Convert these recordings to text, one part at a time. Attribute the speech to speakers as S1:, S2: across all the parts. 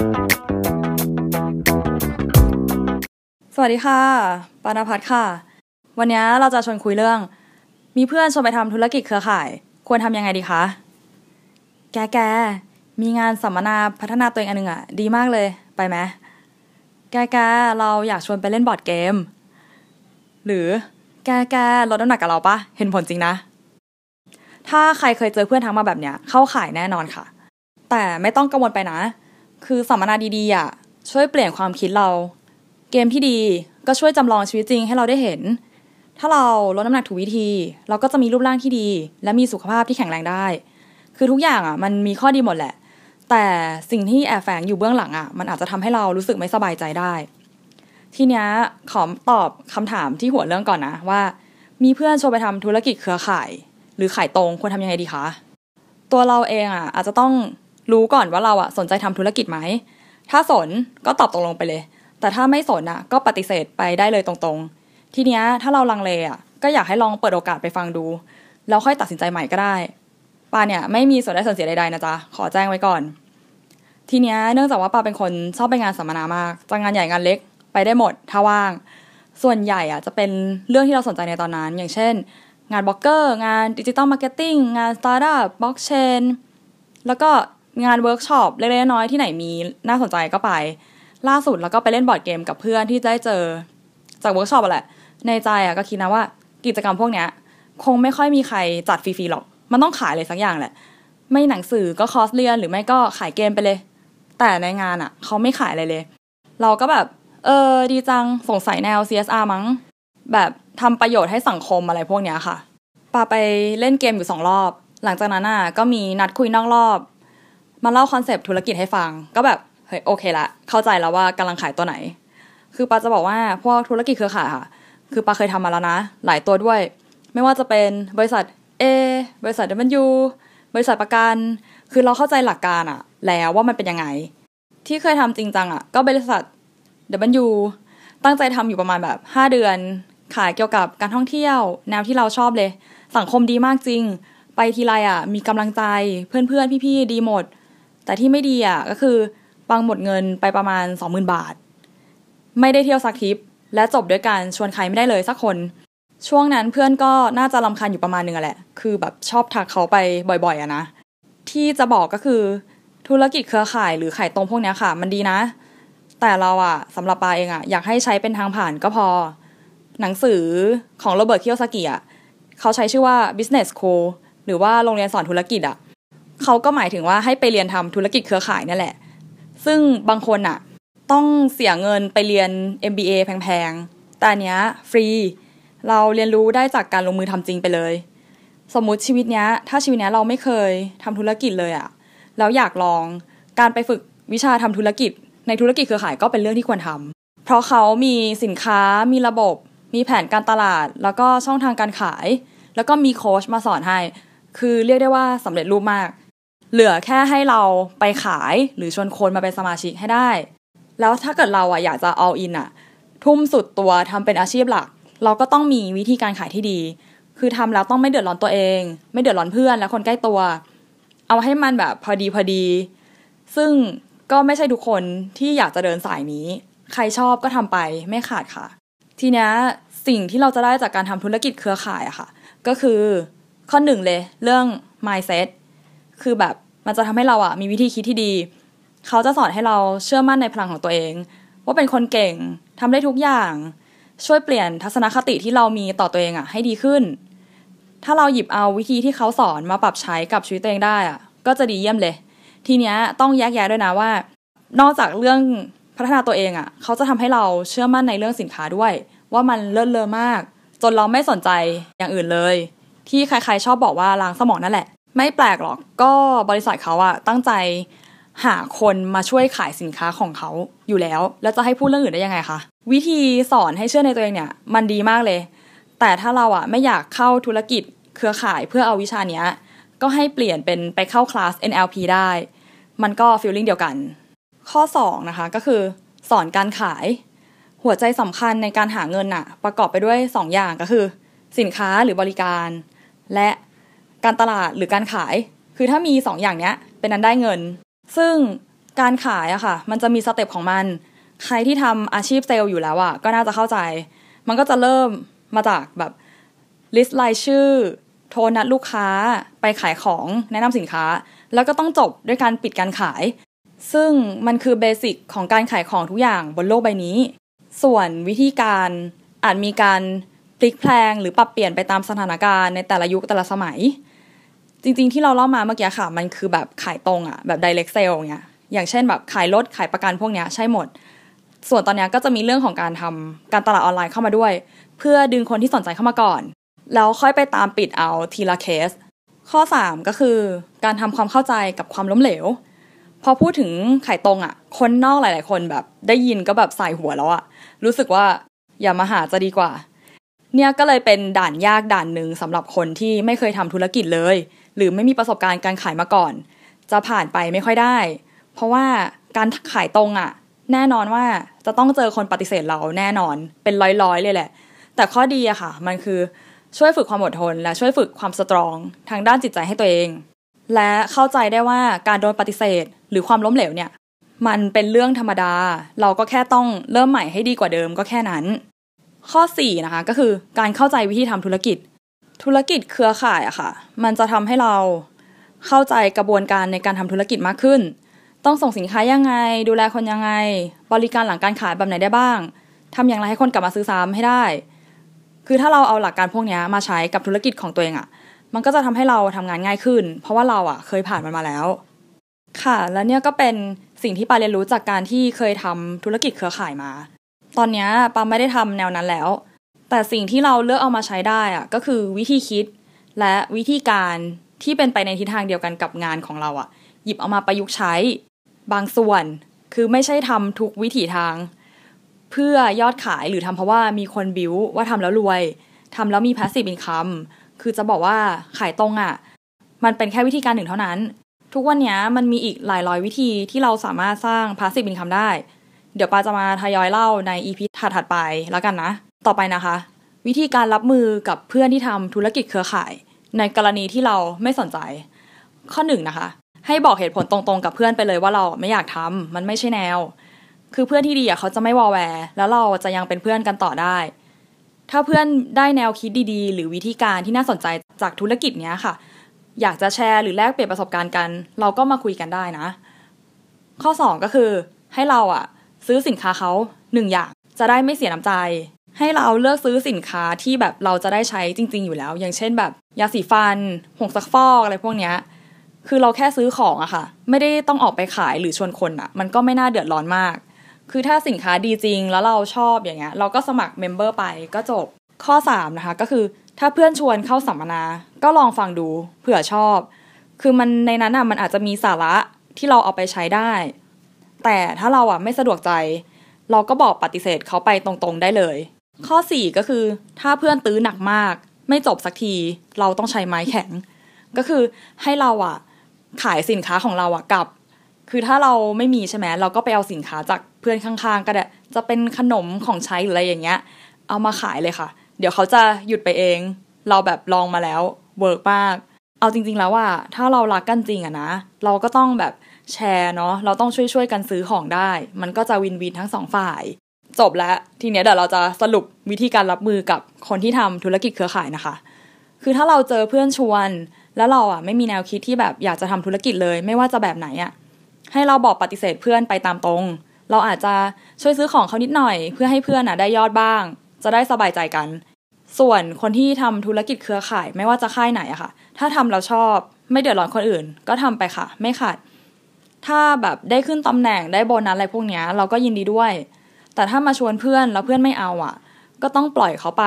S1: สวัสดีค่ะ ปานาพัฒค่ะ วันนี้เราจะชวนคุยเรื่อง มีเพื่อนชวนไปทำธุรกิจเครือข่าย ควรทำยังไงดีคะ แกแกมีงานสัมมนาพัฒนาตัวเองอันหนึ่งอะดีมากเลย ไปไหมแกแกเราอยากชวนไปเล่นบอร์ดเกม หรือแกแกลดน้ำหนักกับเราปะเห็นผลจริงนะ ถ้าใครเคยเจอเพื่อนทักมาแบบเนี้ยเข้าข่ายแน่นอนค่ะ แต่ไม่ต้องกังวลไปนะ คือสัมมนาดีๆอะช่วยเปลี่ยนความคิดเรา เกมที่ดีก็ช่วยจำลองชีวิตจริงให้เราได้เห็น ถ้าเราลดน้ำหนักถูกวิธี เราก็จะมีรูปร่างที่ดี และมีสุขภาพที่แข็งแรงได้ คือทุกอย่างอะมันมีข้อดีหมดแหละ แต่สิ่งที่แอบแฝงอยู่เบื้องหลังอะมันอาจจะทำให้เรารู้สึกไม่สบายใจได้ ทีเนี้ยขอตอบคำถามที่หัวเรื่องก่อนนะว่า มีเพื่อนชวนไปทำธุรกิจเครือข่าย หรือขายตรงควรทำยังไงดีคะตัวเราเองอะอาจจะต้อง รู้ก่อนว่าเราอะสนใจทำธุรกิจไหม ถ้าสนก็ตอบตกลงไปเลย แต่ถ้าไม่สนอะก็ปฏิเสธไปได้เลยตรงๆ ทีเนี้ยถ้าเราลังเลอะก็อยากให้ลองเปิดโอกาสไปฟังดู แล้วค่อยตัดสินใจใหม่ก็ได้ปาเนี่ยไม่มีส่วนได้ส่วนเสียใดๆนะจ๊ะ ขอแจ้งไว้ก่อน ทีเนี้ยเนื่องจากว่าปาเป็นคนชอบไปงานสัมมนามากจะงานใหญ่งานเล็กไปได้หมดถ้าว่าง ส่วนใหญ่อะจะเป็นเรื่องที่เราสนใจในตอนนั้น อย่างเช่น งานบล็อกเกอร์ งาน digital marketing งานสตาร์ทอัพบล็อกเชนแล้วก็ งานเวิร์กช็อปเล็กๆน้อยๆที่ไหนมีน่าสนใจก็ไป ล่าสุดแล้วก็ไปเล่นบอร์ดเกมกับเพื่อนที่ได้เจอ จากเวิร์กช็อปแหละ ในใจอะก็คิดนะว่ากิจกรรมพวกเนี้ย คงไม่ค่อยมีใครจัดฟรีๆหรอก มันต้องขายเลยสักอย่างแหละ ไม่หนังสือก็คอร์สเรียนหรือไม่ก็ขายเกมไปเลย แต่ในงานอะ เขาไม่ขายอะไรเลย เราก็แบบ เออดีจังสงสัยแนว CSR มั้ง แบบทำประโยชน์ให้สังคมอะไรพวกเนี้ยค่ะปาไปเล่นเกมอยู่สองรอบ หลังจากนั้นอะก็มีนัดคุยนอกรอบ มาเล่าคอนเซปต์ธุรกิจให้ฟัง ก็แบบเฮ้ยโอเคละ เข้าใจแล้วว่ากำลังขายตัวไหน คือปาจะบอกว่าพวกธุรกิจเครือข่ายค่ะ คือปาเคยทำมาแล้วนะ หลายตัวด้วย ไม่ว่าจะเป็นบริษัท A บริษัท W บริษัทประกัน คือเราเข้าใจหลักการอะแล้วว่ามันเป็นยังไง ที่เคยทำจริงจังอะก็บริษัท W ตั้งใจทำอยู่ประมาณแบบ 5 เดือน ขายเกี่ยวกับการท่องเที่ยว แนวที่เราชอบเลย สังคมดีมากจริง ไปทีไรอะมีกำลังใจเพื่อนๆพี่ๆดีหมด แต่ที่ไม่ดีอะก็คือปังหมดเงินไปประมาณ 20,000 บาท ไม่ได้เที่ยวสักทริป และจบด้วยการชวนใครไม่ได้เลยสักคน ช่วงนั้นเพื่อนก็น่าจะลำคาญอยู่ประมาณนึงแหละ คือแบบชอบทักเขาไปบ่อยๆอะนะ ที่จะบอกก็คือธุรกิจเครือข่ายหรือขายตรงพวกนี้ค่ะ มันดีนะ แต่เราอะสำหรับปาเองอะอยากให้ใช้เป็นทางผ่านก็พอ หนังสือของโรเบิร์ตเคิโยซากิอะเขาใช้ชื่อว่า business school หรือว่าโรงเรียนสอนธุรกิจอะ เขาก็หมายถึงว่าให้ไปเรียนทำธุรกิจเครือข่ายนั่นแหละ ซึ่งบางคนอะต้องเสียเงินไปเรียน MBA แพงๆ แต่อันเนี้ยฟรี เราเรียนรู้ได้จากการลงมือทำจริงไปเลย สมมุติชีวิตเนี้ย ถ้าชีวิตเนี้ยเราไม่เคยทำธุรกิจเลยอะแล้วอยากลองการไปฝึกวิชาทำธุรกิจ ในธุรกิจเครือข่ายก็เป็นเรื่องที่ควรทำเพราะเขามีสินค้ามีระบบ มีแผนการตลาด แล้วก็ช่องทางการขาย แล้วก็มีโค้ชมาสอนให้ คือเรียกได้ว่าสำเร็จรูปมาก เหลือแค่ให้เราไปขายหรือชวนคนมาเป็นสมาชิกให้ได้ แล้วถ้าเกิดเราอะอยากจะ all in อะทุ่มสุดตัวทำเป็นอาชีพหลัก เราก็ต้องมีวิธีการขายที่ดี คือทำแล้วต้องไม่เดือดร้อนตัวเอง ไม่เดือดร้อนเพื่อนและคนใกล้ตัว เอาให้มันแบบพอดีพอดี ซึ่งก็ไม่ใช่ทุกคนที่อยากจะเดินสายนี้ ใครชอบก็ทำไปไม่ขาดค่ะ ทีนี้สิ่งที่เราจะได้จากการทำธุรกิจเครือข่ายอะค่ะ ก็คือข้อหนึ่งเลย เรื่อง mindset คือแบบมันจะทำให้เราอะมีวิธีคิดที่ดี เขาจะสอนให้เราเชื่อมั่นในพลังของตัวเอง ว่าเป็นคนเก่งทำได้ทุกอย่าง ช่วยเปลี่ยนทัศนคติที่เรามีต่อตัวเองอะให้ดีขึ้น ถ้าเราหยิบเอาวิธีที่เขาสอนมาปรับใช้กับชีวิตตัวเองได้อะก็จะดีเยี่ยมเลย ทีเนี้ยต้องแยกแยะด้วยนะว่า นอกจากเรื่องพัฒนาตัวเองอะเขาจะทำให้เราเชื่อมั่นในเรื่องสินค้าด้วย ว่ามันเลิศเลอมาก จนเราไม่สนใจอย่างอื่นเลย ที่ใครๆชอบบอกว่าล้างสมองนั่นแหละ ไม่แปลกหรอกก็บริษัทเขาอะตั้งใจหาคนมาช่วยขายสินค้าของเขาอยู่แล้ว แล้วจะให้พูดเรื่องอื่นได้ยังไงคะ วิธีสอนให้เชื่อในตัวเองเนี่ย มันดีมากเลย แต่ถ้าเราอะไม่อยากเข้าธุรกิจเครือข่ายเพื่อเอาวิชาเนี้ย ก็ให้เปลี่ยนเป็นไปเข้าคลาส NLP ได้ มันก็ฟีลลิ่งเดียวกัน ข้อ 2 นะคะก็คือ สอนการขาย หัวใจสำคัญในการหาเงินน่ะ ประกอบไปด้วย 2อย่างก็คือ สินค้าหรือบริการ และ การตลาดหรือการขาย คือถ้ามี 2 อย่างเนี้ยเป็นอันได้เงิน ซึ่งการขายอะค่ะ มันจะมี step ของมัน ใครที่ทำอาชีพเซลล์อยู่แล้วอะก็น่าจะเข้าใจ มันก็จะเริ่มมาจากแบบ list รายชื่อ โทรนัดลูกค้า ไปขายของแนะนำสินค้า แล้วก็ต้องจบด้วยการปิดการขาย ซึ่งมันคือเบสิกของการขายของทุกอย่างบนโลกใบนี้ ส่วนวิธีการอาจมีการพลิกแพลงหรือปรับเปลี่ยนไปตามสถานการณ์ในแต่ละยุคแต่ละสมัย จริง ๆ ที่เราเล่ามาเมื่อกี้ค่ะ มันคือแบบขายตรงอะแบบ direct sale เงี้ยอย่างเช่นแบบขายรถขายประกันพวกเนี้ยใช่หมด ส่วนตอนนี้ก็จะมีเรื่องของการทำการตลาดออนไลน์เข้ามาด้วย เพื่อดึงคนที่สนใจเข้ามาก่อน แล้วค่อยไปตามปิดเอาทีละเคส ข้อ 3 ก็คือ การทำความเข้าใจกับความล้มเหลว พอพูดถึงขายตรงอะคนนอกหลาย ๆ คนแบบได้ยินก็แบบใส่หัวแล้วอะรู้สึกว่าอย่ามาหาจะดีกว่า เนี่ยก็เลยเป็นด่านยากด่านหนึ่งสำหรับคนที่ไม่เคยทำธุรกิจเลย หรือไม่มีประสบการณ์การขายมาก่อน จะผ่านไปไม่ค่อยได้ เพราะว่าการขายตรงอะแน่นอนว่าจะต้องเจอคนปฏิเสธเราแน่นอนเป็นร้อยๆเลยแหละ แต่ข้อดีอะค่ะ มันคือช่วยฝึกความอดทน และช่วยฝึกความสตรองทางด้านจิตใจให้ตัวเอง และเข้าใจได้ว่าการโดนปฏิเสธ หรือความล้มเหลวเนี่ย มันเป็นเรื่องธรรมดา เราก็แค่ต้องเริ่มใหม่ให้ดีกว่าเดิมก็แค่นั้น ข้อ4นะคะก็คือการเข้าใจวิธีทำธุรกิจ ธุรกิจเครือข่ายอะค่ะ มันจะทำให้เราเข้าใจกระบวนการในการทำธุรกิจมากขึ้น ต้องส่งสินค้ายังไง ดูแลคนยังไง บริการหลังการขายแบบไหนได้บ้างทำอย่างไรให้คนกลับมาซื้อซ้ำให้ได้ คือถ้าเราเอาหลักการพวกนี้มาใช้กับธุรกิจของตัวเองอะมันก็จะทำให้เราทำงานง่ายขึ้น เพราะว่าเราอะเคยผ่านมันมาแล้ว ค่ะ แล้วเนี่ยก็เป็นสิ่งที่ปาเรียนรู้จากการที่เคยทำธุรกิจเครือข่ายมา ตอนนี้ปาไม่ได้ทำแนวนั้นแล้ว แต่สิ่งที่เราเลือกเอามาใช้ได้อะก็คือวิธีคิดและวิธีการที่เป็นไปในทิศทางเดียวกันกับงานของเราอะหยิบเอามาประยุกต์ใช้ บางส่วนคือไม่ใช่ทำทุกวิถีทาง เพื่อยอดขายหรือทำเพราะว่ามีคนบิวว่าทำแล้วรวยทำแล้วมี passive income คือจะบอกว่าขายตรงอะ่ะ มันเป็นแค่วิธีการหนึ่งเท่านั้น ทุกวันนี้มันมีอีกหลายร้อยวิธีที่เราสามารถสร้าง passive income ได้ เดี๋ยวปาจะมาทยอยเล่าใน EP ถัดๆไปแล้วกันนะ ต่อไปนะคะ วิธีการรับมือกับเพื่อนที่ทำธุรกิจเครือข่าย ในกรณีที่เราไม่สนใจ ข้อหนึ่งนะคะ ให้บอกเหตุผลตรงๆ กับเพื่อนไปเลยว่าเราไม่อยากทำมันไม่ใช่แนว คือเพื่อนที่ดีอะเขาจะไม่วอแวร์แล้วเราจะยังเป็นเพื่อนกันต่อได้ ถ้าเพื่อนได้แนวคิดดีๆ หรือวิธีการที่น่าสนใจจากธุรกิจเนี้ยค่ะ อยากจะแชร์หรือแลกเปลี่ยนประสบการณ์กัน เราก็มาคุยกันได้นะ ข้อ 2 ก็คือให้เราอะซื้อสินค้าเขาหนึ่งอย่างจะได้ไม่เสียน้ำใจ ให้เราเลือกซื้อสินค้าที่แบบเราจะได้ใช้จริง ๆ อยู่แล้ว อย่างเช่นแบบยาสีฟันผงซักฟอกอะไรพวกเนี้ยคือเราแค่ซื้อของอะค่ะ ไม่ได้ต้องออกไปขายหรือชวนคนอะมันก็ไม่น่าเดือดร้อนมาก คือถ้าสินค้าดีจริงแล้วเราชอบอย่างเงี้ย เราก็สมัครเมมเบอร์ไปก็จบข้อ 3 นะคะ ก็คือถ้าเพื่อนชวนเข้าสัมมนา ก็ลองฟังดูเผื่อชอบ คือมันในนั้นอะมันอาจจะมีสาระที่เราเอาไปใช้ได้ แต่ถ้าเราอะไม่สะดวกใจ เราก็บอกปฏิเสธเขาไปตรงๆได้เลย ข้อ4ก็คือ ถ้าเพื่อนตื้อหนักมาก ไม่จบสักที เราต้องใช้ไม้แข็ง ก็คือให้เราอะขายสินค้าของเราอะกับ คือถ้าเราไม่มีใช่ไหมเราก็ไปเอาสินค้าจากเพื่อนข้างๆ ก็ได้จะเป็นขนมของใช้หรืออะไรอย่างเงี้ย เอามาขายเลยค่ะ เดี๋ยวเขาจะหยุดไปเอง เราแบบลองมาแล้ว work มากเอาจริง ๆ แล้วว่าถ้าเรารักกันจริงอะนะ เราก็ต้องแบบแชร์เนาะเราต้องช่วยๆกันซื้อของได้ มันก็จะวินวินทั้งสองฝ่าย จบแล้วทีเนี้ยเดี๋ยวเราจะสรุปวิธีการรับมือกับคนที่ทำธุรกิจเครือข่ายนะคะ คือถ้าเราเจอเพื่อนชวน แล้วเราอะไม่มีแนวคิดที่แบบอยากจะทำธุรกิจเลย ไม่ว่าจะแบบไหนอะให้เราบอกปฏิเสธเพื่อนไปตามตรง เราอาจจะช่วยซื้อของเขานิดหน่อย เพื่อให้เพื่อนอะได้ยอดบ้าง จะได้สบายใจกัน ส่วนคนที่ทำธุรกิจเครือข่าย ไม่ว่าจะค่ายไหนอะค่ะ ถ้าทำแล้วชอบไม่เดือดร้อนคนอื่น ก็ทำไปค่ะ ไม่ขาดถ้าแบบได้ขึ้นตำแหน่งได้โบนัสอะไรพวกเนี้ยเราก็ยินดีด้วย แต่ถ้ามาชวนเพื่อนแล้วเพื่อนไม่เอาอะ ก็ต้องปล่อยเขาไป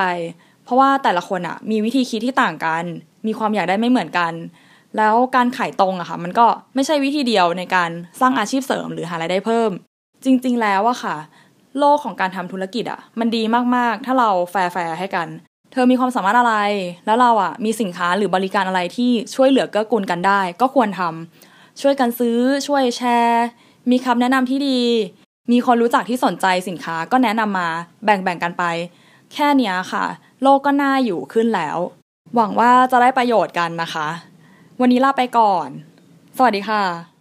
S1: เพราะว่าแต่ละคนอะ มีวิธีคิดที่ต่างกัน มีความอยากได้ไม่เหมือนกัน แล้วการขายตรงอะค่ะ มันก็ไม่ใช่วิธีเดียวในการสร้างอาชีพเสริมหรือหารายได้เพิ่ม จริง ๆ แล้วอะค่ะ โลกของการทำธุรกิจอะมันดีมากๆ ถ้าเราแฟร์ๆให้กัน เธอมีความสามารถอะไร แล้วเราอะมีสินค้าหรือบริการอะไรที่ช่วยเหลือเกื้อกูลกันได้ ก็ควรทำช่วยกันซื้อช่วยแชร์ มีคำแนะนำที่ดี มีคนรู้จักที่สนใจสินค้าก็แนะนำมาแบ่งๆกันไป แค่นี้ค่ะ โลกก็น่าอยู่ขึ้นแล้ว หวังว่าจะได้ประโยชน์กันนะคะ วันนี้ลาไปก่อน สวัสดีค่ะ